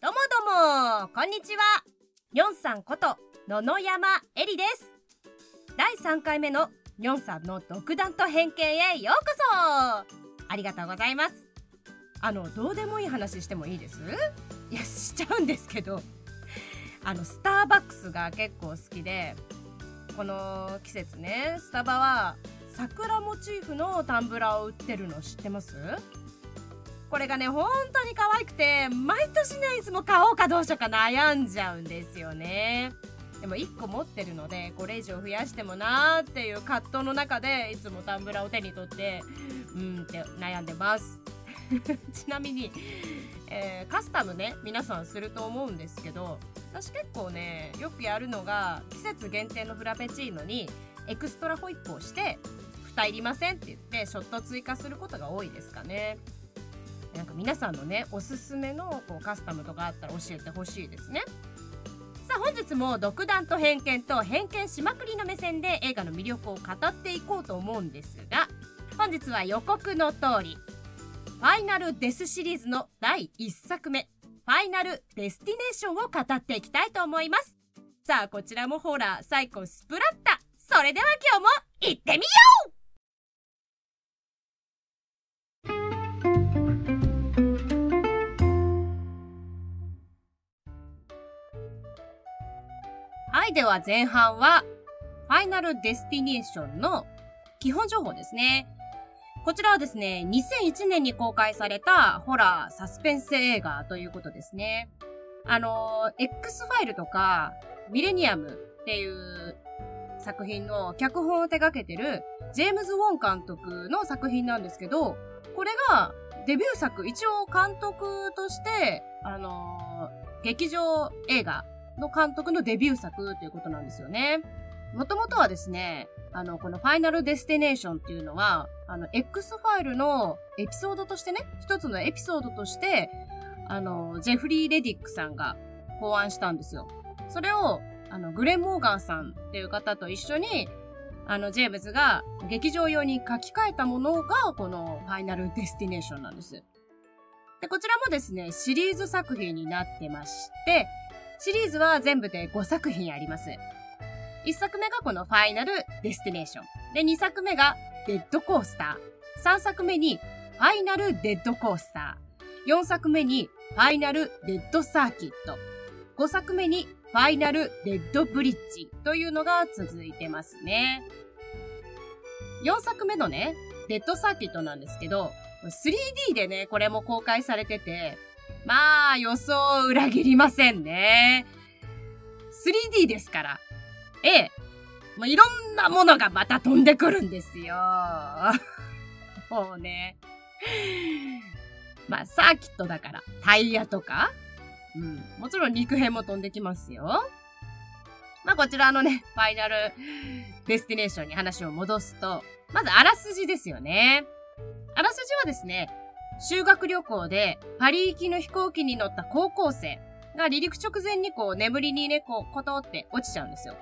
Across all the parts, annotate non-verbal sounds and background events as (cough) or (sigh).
どうもどうも。こんにちは。ニョンさんこと野々山えりです。第3回目のニョンさんの独断と偏見へようこそ。ありがとうございます。あのどうでもいい話してもいいです？いやしちゃうんですけど。あのスターバックスが結構好きでこの季節ねスタバは桜モチーフのタンブラーを売ってるの知ってます？これがね本当に可愛くて毎年ねいつも買おうかどうしようか悩んじゃうんですよね。でも1個持ってるのでこれ以上増やしてもなーっていう葛藤の中でいつもタンブラーを手に取ってうんって悩んでます。(laughs) ちなみに、えー、カスタムね皆さんすると思うんですけど私結構ねよくやるのが季節限定のフラペチーノにエクストラホイップをして蓋いりませんって言ってショット追加することが多いですかね。なんか皆さんのねおすすめのこうカスタムとかあったら教えてほしいですね。さあ本日も独断と偏見と偏見しまくりの目線で映画の魅力を語っていこうと思うんですが本日は予告の通りファイナルデスシリーズの第1作目ファイナルデスティネーションを語っていきたいと思います。さあこちらもホラーサイコスプラッタ。それでは今日も行ってみようはいでは前半はファイナルデスティネーションの基本情報ですねこちらはですね、2001年に公開されたホラーサスペンス映画ということですね。あの、X ファイルとか、ミレニアムっていう作品の脚本を手掛けてるジェームズ・ウォン監督の作品なんですけど、これがデビュー作、一応監督として、あの、劇場映画の監督のデビュー作ということなんですよね。もともとはですね、あの、このファイナルデスティネーションっていうのは、あの、X ファイルのエピソードとしてね、一つのエピソードとして、あの、ジェフリー・レディックさんが考案したんですよ。それを、あの、グレン・モーガンさんっていう方と一緒に、あの、ジェームズが劇場用に書き換えたものが、このファイナルデスティネーションなんです。で、こちらもですね、シリーズ作品になってまして、シリーズは全部で5作品あります。1作目がこのファイナルデスティネーション。で、2作目がデッドコースター。3作目にファイナルデッドコースター。4作目にファイナルデッドサーキット。5作目にファイナルデッドブリッジというのが続いてますね。4作目のね、デッドサーキットなんですけど、3D でね、これも公開されてて、まあ予想を裏切りませんね。3D ですから。ええ。もういろんなものがまた飛んでくるんですよ。(laughs) もうね。まあ、サーキットだから、タイヤとか、うん。もちろん陸編も飛んできますよ。まあ、こちらのね、ファイナルデスティネーションに話を戻すと、まずあらすじですよね。あらすじはですね、修学旅行でパリ行きの飛行機に乗った高校生が離陸直前にこう眠りにね、こう、コトって落ちちゃうんですよ。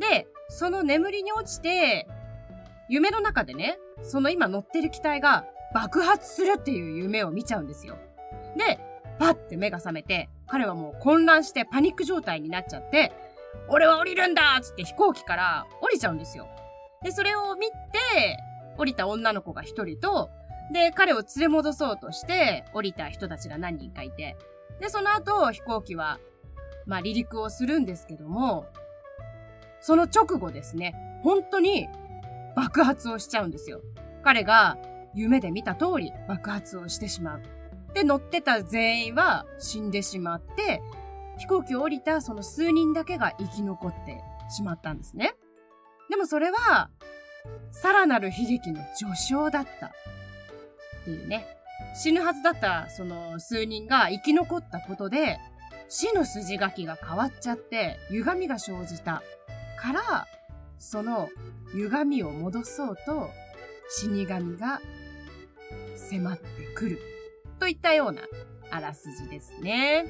で、その眠りに落ちて、夢の中でね、その今乗ってる機体が爆発するっていう夢を見ちゃうんですよ。で、パッて目が覚めて、彼はもう混乱してパニック状態になっちゃって、俺は降りるんだつって飛行機から降りちゃうんですよ。で、それを見て、降りた女の子が一人と、で、彼を連れ戻そうとして、降りた人たちが何人かいて、で、その後、飛行機は、まあ、離陸をするんですけども、その直後ですね、本当に爆発をしちゃうんですよ。彼が夢で見た通り爆発をしてしまう。で、乗ってた全員は死んでしまって、飛行機を降りたその数人だけが生き残ってしまったんですね。でもそれは、さらなる悲劇の序章だった。っていうね。死ぬはずだったその数人が生き残ったことで、死の筋書きが変わっちゃって、歪みが生じたから、その歪みを戻そうと死神が迫ってくる。といったようなあらすじですね。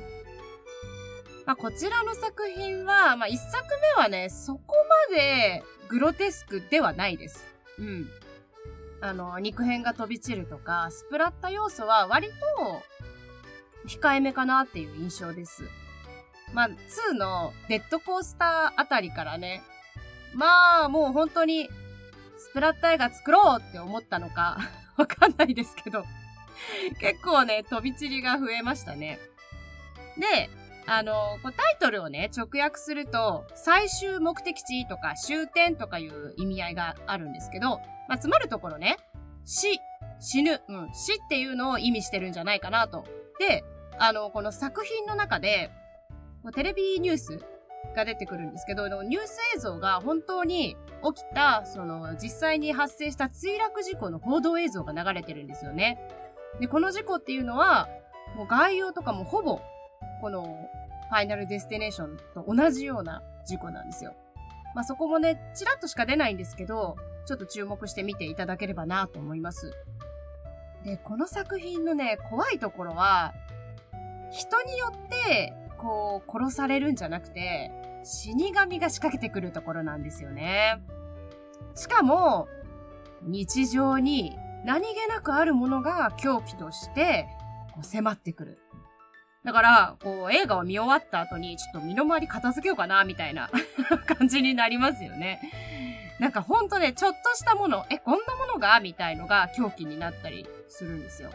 まあ、こちらの作品は、まあ、一作目はね、そこまでグロテスクではないです。うん。あの、肉片が飛び散るとか、スプラッタ要素は割と、控えめかなっていう印象です。まあ、2のデッドコースターあたりからね、まあ、もう本当に、スプラッタ映画作ろうって思ったのか、(laughs) わかんないですけど、結構ね、飛び散りが増えましたね。で、あの、こうタイトルをね、直訳すると、最終目的地とか終点とかいう意味合いがあるんですけど、まあ、つまるところね、死、死ぬ、うん、死っていうのを意味してるんじゃないかなと。で、あの、この作品の中で、テレビニュースが出てくるんですけど、ニュース映像が本当に起きた、その、実際に発生した墜落事故の報道映像が流れてるんですよね。で、この事故っていうのは、もう概要とかもほぼこのファイナルデスティネーションと同じような事故なんですよ。まあ、そこもね、ちらっとしか出ないんですけど、ちょっと注目して見ていただければなと思います。で、この作品のね、怖いところは、人によって、こう、殺されるんじゃなくて、死神が仕掛けてくるところなんですよね。しかも、日常に何気なくあるものが狂気として迫ってくる。だから、こう、映画を見終わった後に、ちょっと身の回り片付けようかな、みたいな (laughs) 感じになりますよね。なんかほんとね、ちょっとしたもの、え、こんなものがみたいのが狂気になったりするんですよ。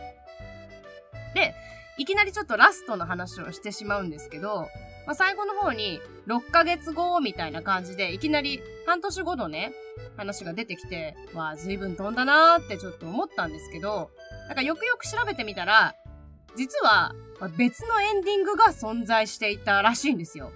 で、いきなりちょっとラストの話をしてしまうんですけど、まあ、最後の方に6ヶ月後みたいな感じで、いきなり半年後のね、話が出てきて、わあ、随分飛んだなーってちょっと思ったんですけど、なんかよくよく調べてみたら、実は別のエンディングが存在していたらしいんですよ。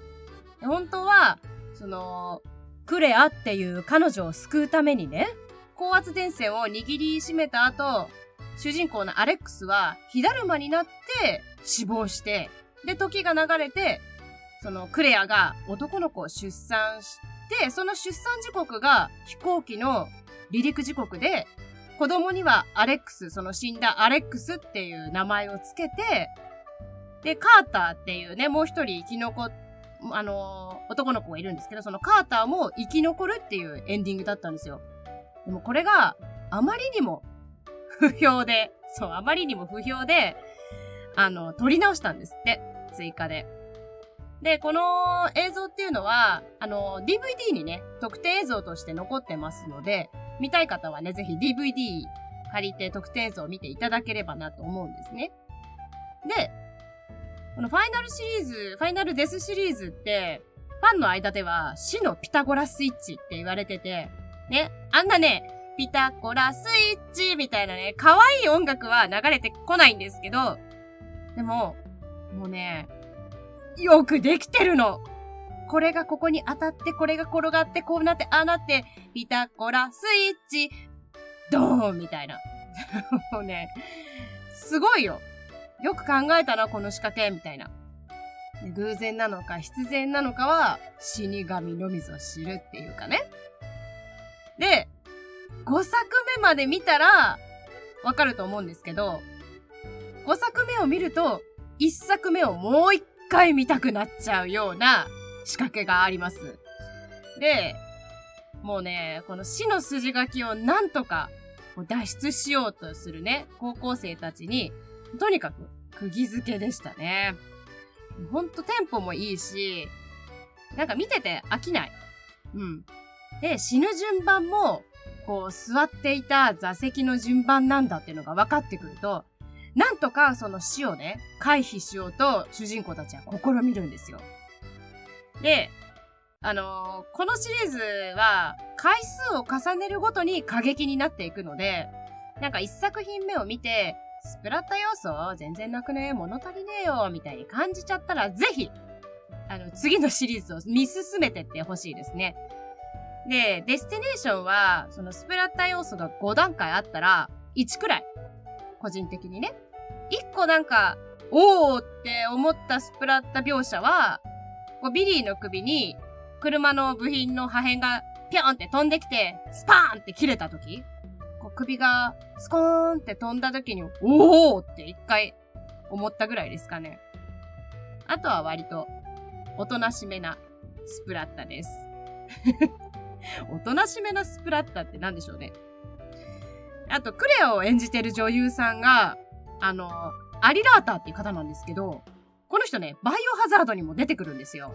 本当は、その、クレアっていう彼女を救うためにね、高圧電線を握りしめた後、主人公のアレックスは火だるまになって死亡して、で、時が流れて、そのクレアが男の子を出産して、その出産時刻が飛行機の離陸時刻で、子供にはアレックス、その死んだアレックスっていう名前をつけて、で、カーターっていうね、もう一人生き残っ、あのー、男の子がいるんですけど、そのカーターも生き残るっていうエンディングだったんですよ。でもこれがあまりにも不評で、そう、あまりにも不評で、あの、撮り直したんですって、追加で。で、この映像っていうのは、あの、DVD にね、特典映像として残ってますので、見たい方はね、ぜひ DVD 借りて特典映像を見ていただければなと思うんですね。で、このファイナルシリーズ、ファイナルデスシリーズって、ファンの間では死のピタゴラスイッチって言われてて、ね、あんなね、ピタゴラスイッチみたいなね、可愛い音楽は流れてこないんですけど、でも、もうね、よくできてるの。これがここに当たって、これが転がって、こうなって、ああなって、ピタゴラスイッチ、ドーンみたいな。(laughs) もうね、すごいよ。よく考えたな、この仕掛け、みたいな。偶然なのか必然なのかは死神のみぞ知るっていうかね。で、5作目まで見たらわかると思うんですけど、5作目を見ると1作目をもう1回見たくなっちゃうような仕掛けがあります。で、もうね、この死の筋書きをなんとか脱出しようとするね、高校生たちに、とにかく釘付けでしたね。ほんとテンポもいいし、なんか見てて飽きない。うん。で、死ぬ順番も、こう、座っていた座席の順番なんだっていうのが分かってくると、なんとかその死をね、回避しようと主人公たちは試みるんですよ。で、あのー、このシリーズは回数を重ねるごとに過激になっていくので、なんか一作品目を見て、スプラッタ要素全然なくね物足りねえよみたいに感じちゃったら、ぜひ、あの、次のシリーズを見進めてってほしいですね。で、デスティネーションは、そのスプラッタ要素が5段階あったら、1くらい。個人的にね。1個なんか、おーって思ったスプラッタ描写は、こうビリーの首に、車の部品の破片がピョンって飛んできて、スパーンって切れた時こう首がスコーンって飛んだ時に、おーって一回思ったぐらいですかね。あとは割と、おとなしめなスプラッタです。(laughs) おとなしめなスプラッタって何でしょうね。あと、クレアを演じてる女優さんが、あの、アリラータっていう方なんですけど、この人ね、バイオハザードにも出てくるんですよ。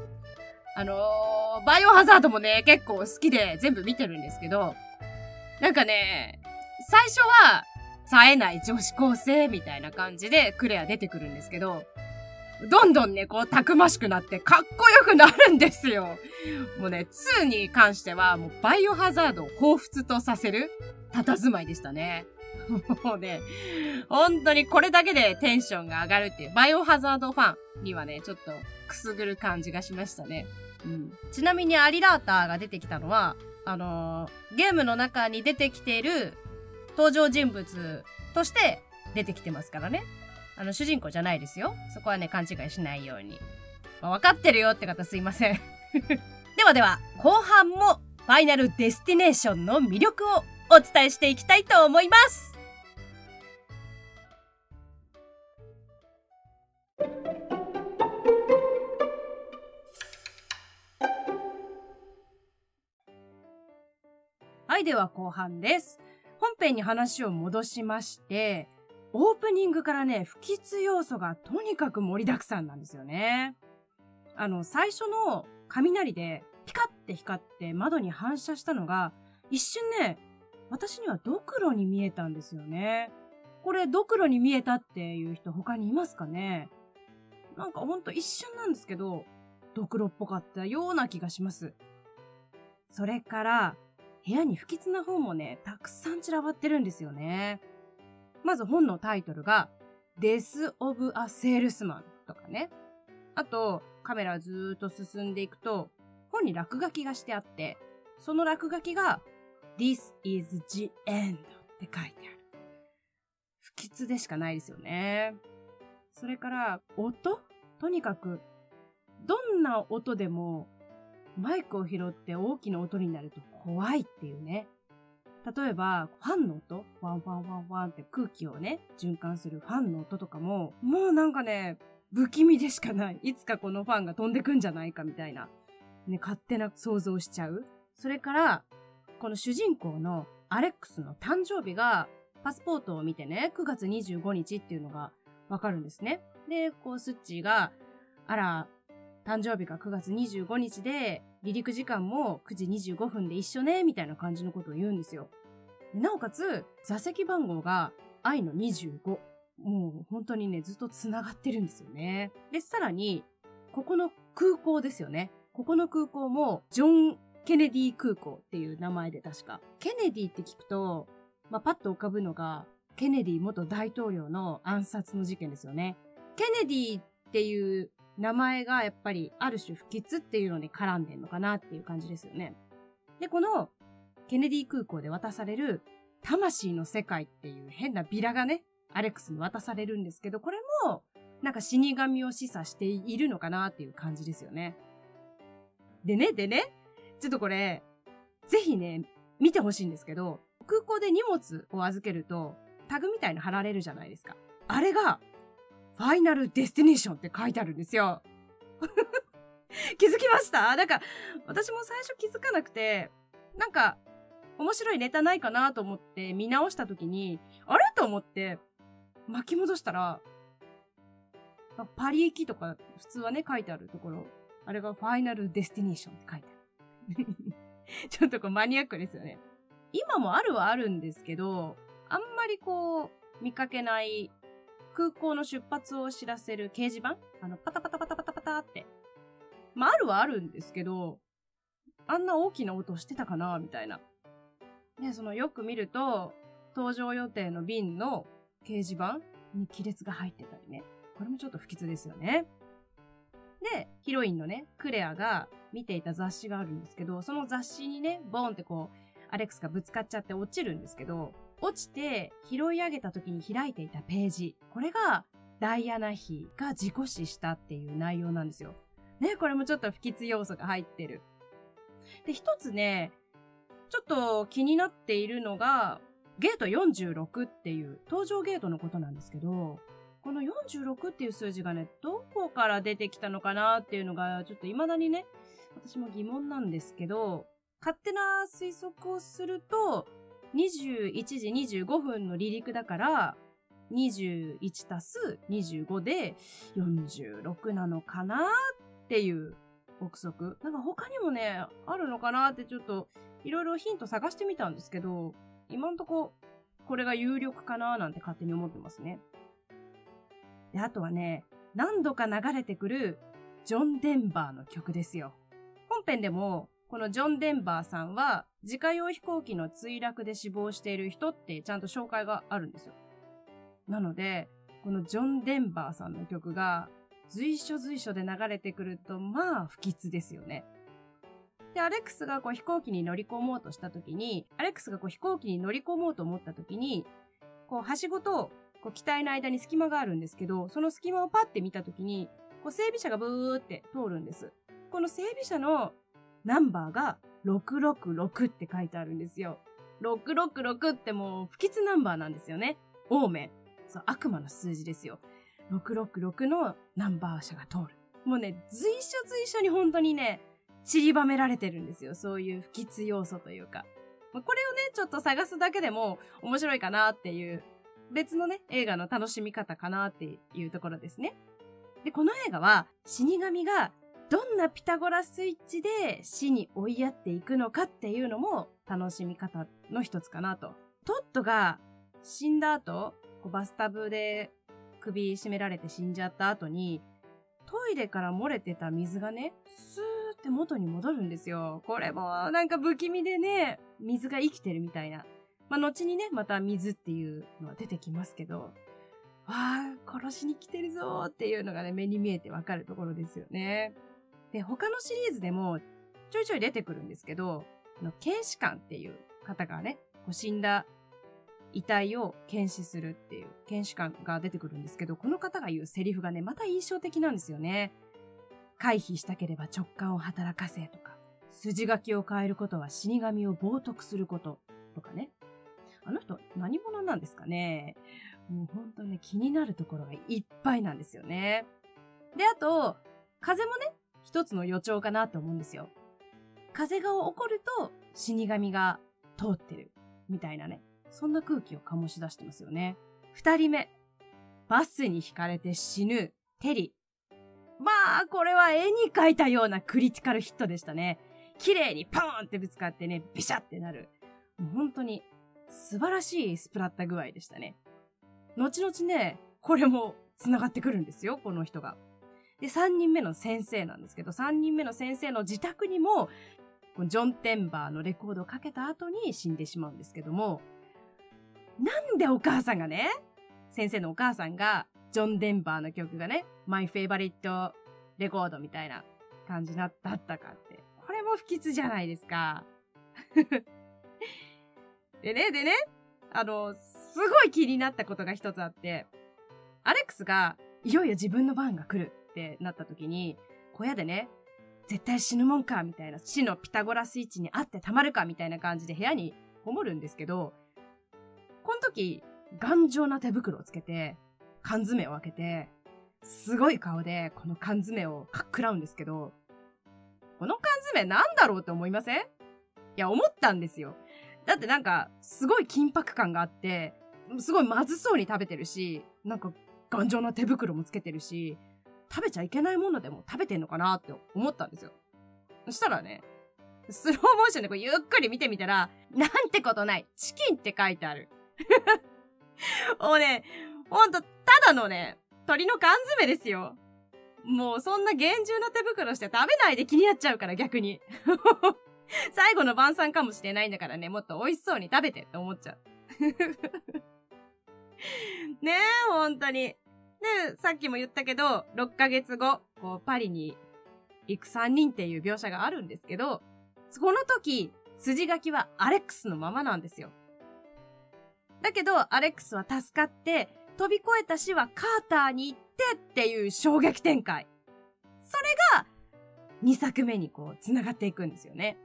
あのー、バイオハザードもね、結構好きで全部見てるんですけど、なんかね、最初は、冴えない女子高生みたいな感じでクレア出てくるんですけど、どんどんね、こう、たくましくなってかっこよくなるんですよ。もうね、2に関しては、もう、バイオハザードを彷彿とさせる、佇まいでしたね。もうね、本当にこれだけでテンションが上がるっていう、バイオハザードファンにはね、ちょっとくすぐる感じがしましたね。うん。ちなみにアリラーターが出てきたのは、あのー、ゲームの中に出てきている登場人物として出てきてますからね。あの、主人公じゃないですよ。そこはね、勘違いしないように。まあ、分かってるよって方すいません。(laughs) ではでは、後半もファイナルデスティネーションの魅力をお伝えしていきたいと思います。はい、では後半です。編に話を戻しまして、オープニングからね、不吉要素がとにかく盛りだくさんなんですよね。あの、最初の雷でピカって光って窓に反射したのが、一瞬ね、私にはドクロに見えたんですよね。これ、ドクロに見えたっていう人他にいますかね？なんかほんと一瞬なんですけど、ドクロっぽかったような気がします。それから、部屋に不吉な本もね、たくさん散らばってるんですよね。まず本のタイトルが、Death of a Salesman とかね。あと、カメラずーっと進んでいくと、本に落書きがしてあって、その落書きが、This is the end って書いてある。不吉でしかないですよね。それから、音？とにかく、どんな音でもマイクを拾って大きな音になると怖いっていうね。例えば、ファンの音ワンワンワンワンって空気をね、循環するファンの音とかも、もうなんかね、不気味でしかない。いつかこのファンが飛んでくんじゃないかみたいな。ね、勝手な想像しちゃう。それから、この主人公のアレックスの誕生日が、パスポートを見てね、9月25日っていうのがわかるんですね。で、こう、スッチーが、あら、誕生日が9月25日で、離陸時間も9時25分で一緒ね、みたいな感じのことを言うんですよ。なおかつ、座席番号が愛の25。もう本当にね、ずっと繋がってるんですよね。で、さらに、ここの空港ですよね。ここの空港も、ジョン・ケネディ空港っていう名前で確か。ケネディって聞くと、まあ、パッと浮かぶのが、ケネディ元大統領の暗殺の事件ですよね。ケネディっていう名前がやっぱりある種不吉っていうのに絡んでんのかなっていう感じですよね。で、このケネディ空港で渡される魂の世界っていう変なビラがね、アレックスに渡されるんですけど、これもなんか死神を示唆しているのかなっていう感じですよね。でね、でね、ちょっとこれ、ぜひね、見てほしいんですけど、空港で荷物を預けると、タグみたいの貼られるじゃないですか。あれが、ファイナルデスティネーションって書いてあるんですよ。(laughs) 気づきました？なんか、私も最初気づかなくて、なんか、面白いネタないかなと思って見直した時に、あれ？と思って巻き戻したら、パリ行きとか普通はね書いてあるところ、あれがファイナルデスティネーションって書いてある。(laughs) ちょっとこうマニアックですよね。今もあるはあるんですけど、あんまりこう見かけない空港の出発を知らせる掲示板？あの、パタパタパタパタパタって。まあ、あるはあるんですけど、あんな大きな音してたかなみたいな。で、そのよく見ると、搭乗予定の便の掲示板に亀裂が入ってたりね。これもちょっと不吉ですよね。で、ヒロインのね、クレアが見ていた雑誌があるんですけど、その雑誌にね、ボーンってこう、アレックスがぶつかっちゃって落ちるんですけど、落ちて拾い上げた時に開いていたページ。これがダイアナ妃が事故死したっていう内容なんですよ。ね、これもちょっと不吉要素が入ってる。で、一つね、ちょっと気になっているのが、ゲート46っていう登場ゲートのことなんですけど、この46っていう数字がね、どこから出てきたのかなっていうのが、ちょっと未だにね、私も疑問なんですけど、勝手な推測をすると、21時25分の離陸だから、21たす25で46なのかなっていう憶測。なんか他にもね、あるのかなってちょっといろいろヒント探してみたんですけど、今んとここれが有力かななんて勝手に思ってますね。で、あとはね、何度か流れてくるジョン・デンバーの曲ですよ。本編でも、このジョン・デンバーさんは、自家用飛行機の墜落で死亡している人ってちゃんと紹介があるんですよ。なので、このジョン・デンバーさんの曲が、随所随所で流れてくると、まあ、不吉ですよね。で、アレックスがこう飛行機に乗り込もうとした時に、アレックスがこう飛行機に乗り込もうと思った時に、こう、はしごと、こう、機体の間に隙間があるんですけど、その隙間をパッて見た時に、こう整備車がブーって通るんです。この整備車のナンバーが666って書いてあるんですよ。666ってもう不吉ナンバーなんですよね。オーメン。そう、悪魔の数字ですよ。666のナンバー車が通る。もうね、随所随所に本当にね、散りばめられてるんですよ。そういう不吉要素というか。これをね、ちょっと探すだけでも面白いかなっていう、別のね、映画の楽しみ方かなっていうところですね。で、この映画は死神がどんなピタゴラスイッチで死に追いやっていくのかっていうのも楽しみ方の一つかなと。トットが死んだ後、バスタブで首絞められて死んじゃった後に、トイレから漏れてた水がね、スーって元に戻るんですよ。これもなんか不気味でね、水が生きてるみたいな。まあ、後にね、また水っていうのは出てきますけど、わあ、殺しに来てるぞーっていうのがね、目に見えてわかるところですよね。で、他のシリーズでもちょいちょい出てくるんですけど、あの検視官っていう方がね、こう死んだ遺体を検視するっていう検視官が出てくるんですけど、この方が言うセリフがね、また印象的なんですよね。回避したければ直感を働かせとか、筋書きを変えることは死神を冒涜することとかね。あの人何者なんですかねもう本当にね、気になるところがいっぱいなんですよね。で、あと、風もね、一つの予兆かなって思うんですよ。風が起こると死神が通ってる。みたいなね。そんな空気を醸し出してますよね。二人目。バスに引かれて死ぬ、テリ。まあ、これは絵に描いたようなクリティカルヒットでしたね。綺麗にポーンってぶつかってね、ビシャってなる。本当に素晴らしいスプラッタ具合でしたね。後々ね、これも繋がってくるんですよ、この人が。で、3人目の先生なんですけど、3人目の先生の自宅にも、ジョン・テンバーのレコードをかけた後に死んでしまうんですけども、なんでお母さんがね、先生のお母さんが、ジョン・デンバーの曲がね、マイ・フェイバリット・レコードみたいな感じだったかって。これも不吉じゃないですか。(laughs) でね、でね、あの、すごい気になったことが一つあって、アレックスが、いよいよ自分の番が来るってなった時に、小屋でね、絶対死ぬもんか、みたいな、死のピタゴラスイッチにあってたまるか、みたいな感じで部屋にこもるんですけど、この時、頑丈な手袋をつけて、缶詰を開けて、すごい顔でこの缶詰をかっくらうんですけど、この缶詰なんだろうって思いません？いや、思ったんですよ。だってなんか、すごい緊迫感があって、すごいまずそうに食べてるし、なんか頑丈な手袋もつけてるし、食べちゃいけないものでも食べてんのかなって思ったんですよ。そしたらね、スローモーションでこうゆっくり見てみたら、なんてことない。チキンって書いてある。(laughs) もうね、ほんと、ただのね、鳥の缶詰ですよ。もうそんな厳重な手袋して食べないで気になっちゃうから逆に。(laughs) 最後の晩餐かもしれないんだからね、もっと美味しそうに食べてって思っちゃう。(laughs) ねえ、ほんとに。で、さっきも言ったけど、6ヶ月後、こう、パリに行く3人っていう描写があるんですけど、この時、筋書きはアレックスのままなんですよ。だけど、アレックスは助かって、飛び越えた死はカーターに行ってっていう衝撃展開。それが、2作目にこう、繋がっていくんですよね。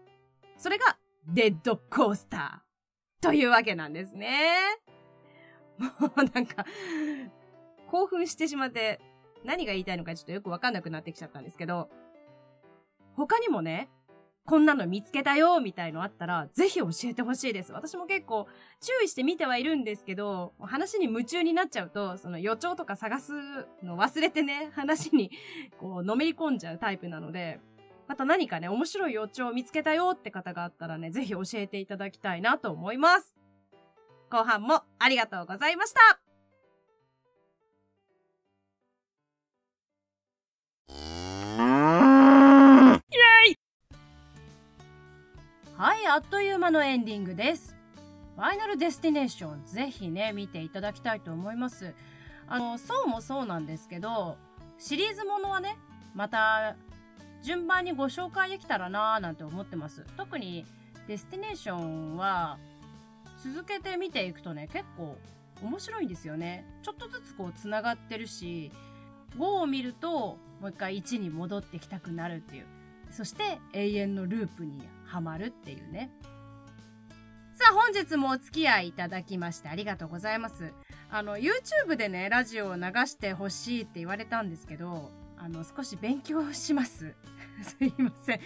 それが、デッドコースター。というわけなんですね。もうなんか、興奮してしまって、何が言いたいのかちょっとよくわかんなくなってきちゃったんですけど、他にもね、こんなの見つけたよみたいのあったら、ぜひ教えてほしいです。私も結構注意して見てはいるんですけど、話に夢中になっちゃうと、その予兆とか探すの忘れてね、話にこう、のめり込んじゃうタイプなので、また何かね、面白い予兆を見つけたよって方があったらね、ぜひ教えていただきたいなと思います。後半もありがとうございました。はい、あっという間のエンディングです。ファイナルデスティネーション、ぜひね、見ていただきたいと思います。あの、そうもそうなんですけど、シリーズものはね、また、順番にご紹介できたらなーなんて思ってます。特に、デスティネーションは、続けて見ていくとね、結構面白いんですよね。ちょっとずつこう、繋がってるし、5を見ると、もう一回1に戻ってきたくなるっていう。そして永遠のループにはまるっていうね。さあ本日もお付き合いいただきましてありがとうございます。あの YouTube でねラジオを流してほしいって言われたんですけどあの少し勉強します。(laughs) すいません。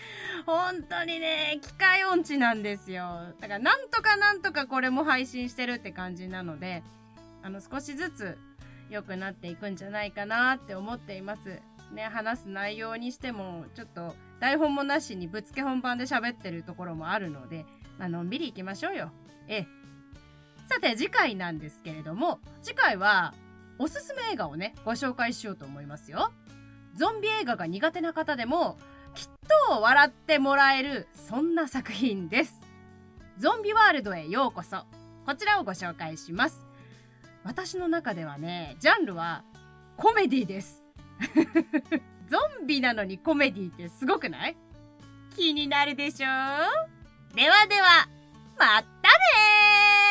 本当にね、機械音痴なんですよ。だからなんとかなんとかこれも配信してるって感じなので、あの少しずつ良くなっていくんじゃないかなって思っています。ね、話す内容にしても、ちょっと台本もなしにぶつけ本番で喋ってるところもあるので、まあのんびり行きましょうよ。ええ。さて、次回なんですけれども、次回は、おすすめ映画をね、ご紹介しようと思いますよ。ゾンビ映画が苦手な方でも、きっと笑ってもらえる、そんな作品です。ゾンビワールドへようこそ。こちらをご紹介します。私の中ではね、ジャンルはコメディです。ゾンビなのにコメディってすごくない？気になるでしょ？ではでは、まったねー！